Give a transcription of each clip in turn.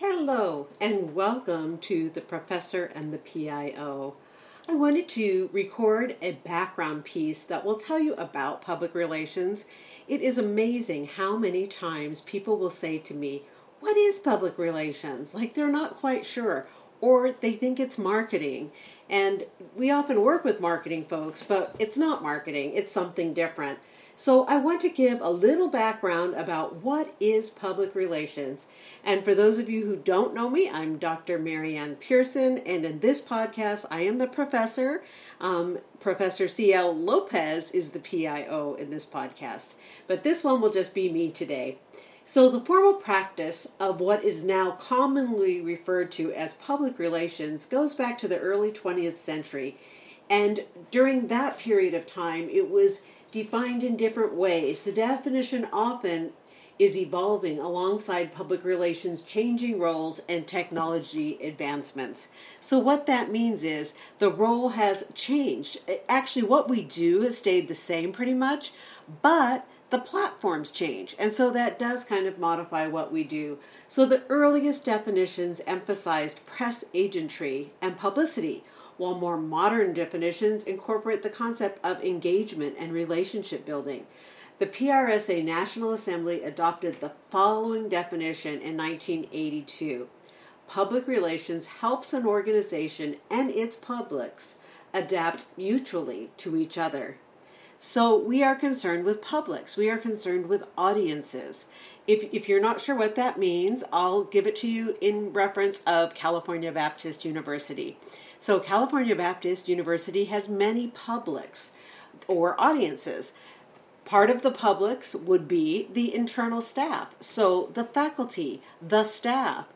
Hello, and welcome to The Professor and the PIO. I wanted to record a background piece that will tell you about public relations. It is amazing how many times people will say to me, What is public relations? Like they're not quite sure, or they think it's marketing. And we often work with marketing folks, but it's not marketing, it's something different. So I want to give a little background about what is public relations. And for those of you who don't know me, I'm Dr. Marianne Pearson, and in this podcast, I am the professor. Um, professor C.L. Lopez is the PIO in this podcast, but this one will just be me today. So, the formal practice of what is now commonly referred to as public relations goes back to the early 20th century. And during that period of time, it was defined in different ways. The definition often is evolving alongside public relations changing roles and technology advancements. So, what that means is the role has changed. Actually, what we do has stayed the same pretty much, but the platforms change. And so that does kind of modify what we do. So, the earliest definitions emphasized press agentry and publicity while more modern definitions incorporate the concept of engagement and relationship building. The PRSA National Assembly adopted the following definition in 1982 Public relations helps an organization and its publics adapt mutually to each other. So we are concerned with publics, we are concerned with audiences. If, if you're not sure what that means, I'll give it to you in reference of California Baptist University. So, California Baptist University has many publics or audiences. Part of the publics would be the internal staff, so the faculty, the staff,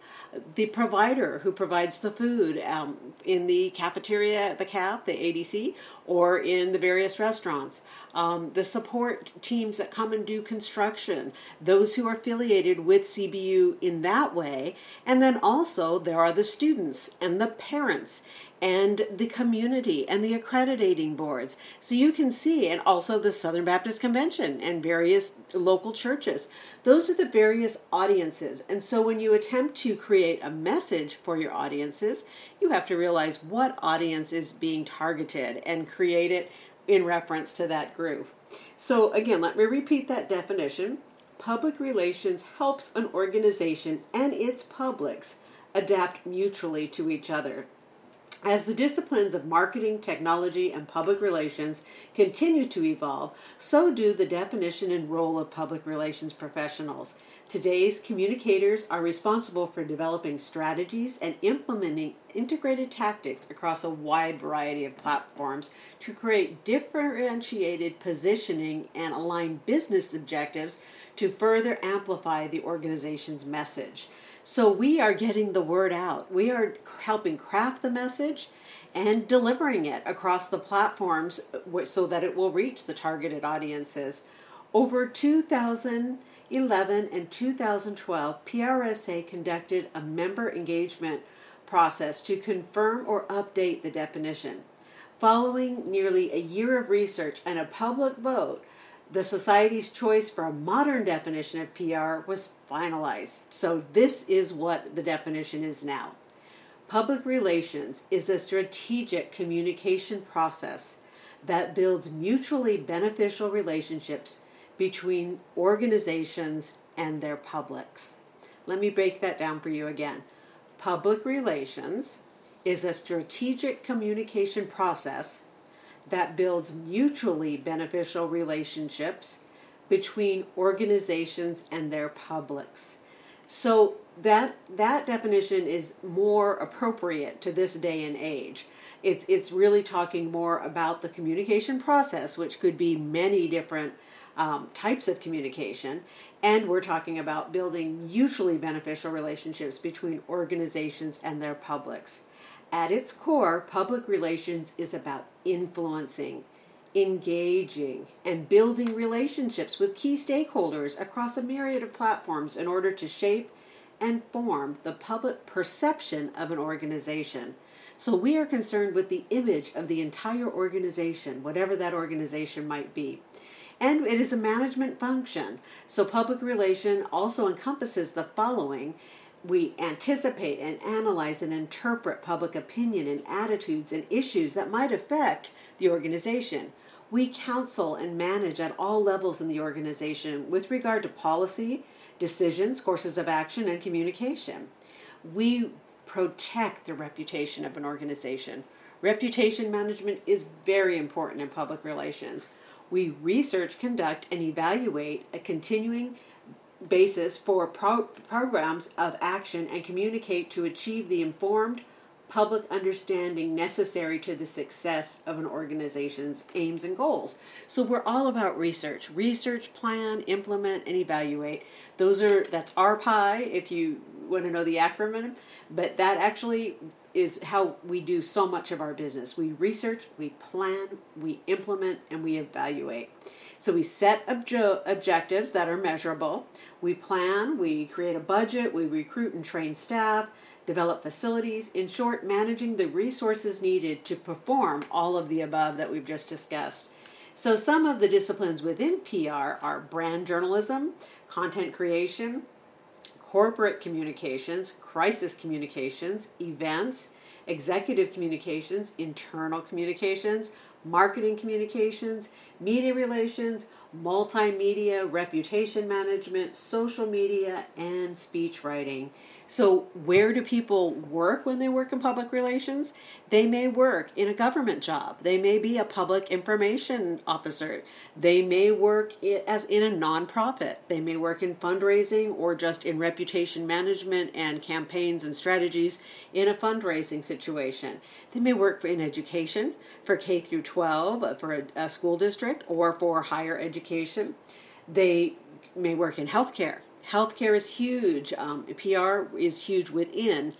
the provider who provides the food um, in the cafeteria at the CAP, the ADC, or in the various restaurants, um, the support teams that come and do construction, those who are affiliated with CBU in that way, and then also there are the students and the parents and the community and the accrediting boards. So you can see, and also the Southern Baptist Convention and various local churches. Those are the various audiences. And so when you attempt to create a message for your audiences, you have to realize what audience is being targeted and create it in reference to that group. So again, let me repeat that definition. Public relations helps an organization and its publics adapt mutually to each other. As the disciplines of marketing, technology, and public relations continue to evolve, so do the definition and role of public relations professionals. Today's communicators are responsible for developing strategies and implementing integrated tactics across a wide variety of platforms to create differentiated positioning and align business objectives to further amplify the organization's message. So we are getting the word out. We are helping craft the message and delivering it across the platforms uh, so that it will reach the targeted audiences. Over 2011 and 2012, PRSA conducted a member engagement process to confirm or update the definition. Following nearly a year of research and a public vote, the Society's choice for a modern definition of PR was finalized. So, this is what the definition is now. Public relations is a strategic communication process that builds mutually beneficial relationships between organizations and their publics. Let me break that down for you again. Public relations is a strategic communication process that builds mutually beneficial relationships between organizations and their publics. So that that definition is more appropriate to this day and age. It's it's really talking more about the communication process, which could be many different um, types of communication, and we're talking about building mutually beneficial relationships between organizations and their publics. At its core, public relations is about influencing, engaging, and building relationships with key stakeholders across a myriad of platforms in order to shape and form the public perception of an organization. So we are concerned with the image of the entire organization, whatever that organization might be. And it is a management function. So public relation also encompasses the following we anticipate and analyze and interpret public opinion and attitudes and issues that might affect the organization. We counsel and manage at all levels in the organization with regard to policy, decisions, courses of action, and communication. We protect the reputation of an organization. Reputation management is very important in public relations. We research, conduct, and evaluate a continuing basis for pro- programs of action and communicate to achieve the informed public understanding necessary to the success of an organization's aims and goals. So we're all about research. Research, plan, implement, and evaluate. Those are that's RPI if you want to know the acronym, but that actually is how we do so much of our business. We research, we plan, we implement, and we evaluate. So we set obje- objectives that are measurable. We plan, we create a budget, we recruit and train staff, develop facilities, in short, managing the resources needed to perform all of the above that we've just discussed. So, some of the disciplines within PR are brand journalism, content creation, corporate communications, crisis communications, events, executive communications, internal communications, marketing communications, media relations, multimedia, reputation management, social media, and speech writing. So, where do people work when they work in public relations? They may work in a government job. They may be a public information officer. They may work as in a nonprofit. They may work in fundraising or just in reputation management and campaigns and strategies in a fundraising situation. They may work in education for K through 12 uh, for a, a school district or for higher education. They may work in healthcare healthcare is huge. Um, PR is huge within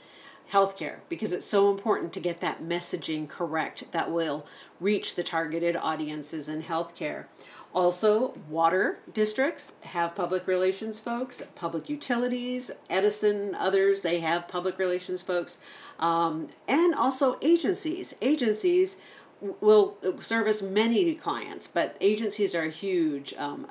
healthcare because it's so important to get that messaging correct that will reach the targeted audiences in healthcare. Also, water districts have public relations folks, public utilities, Edison, others, they have public relations folks, um, and also agencies. Agencies will service many clients, but agencies are a huge um,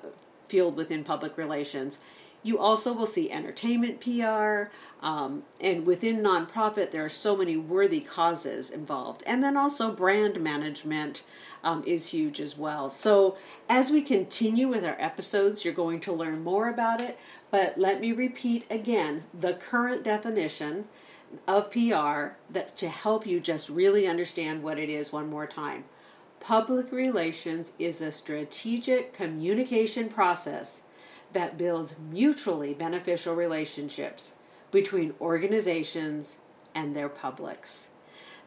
field within public relations. You also will see entertainment PR, um, and within nonprofit, there are so many worthy causes involved. And then also brand management um, is huge as well. So, as we continue with our episodes, you're going to learn more about it. But let me repeat again the current definition of PR that to help you just really understand what it is one more time. Public relations is a strategic communication process that builds mutually beneficial relationships between organizations and their publics.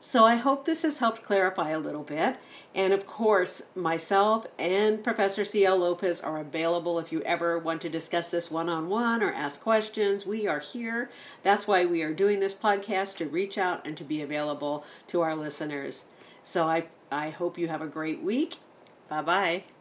So I hope this has helped clarify a little bit. And of course, myself and Professor C.L. Lopez are available if you ever want to discuss this one on one or ask questions. We are here. That's why we are doing this podcast to reach out and to be available to our listeners. So I, I hope you have a great week. Bye bye.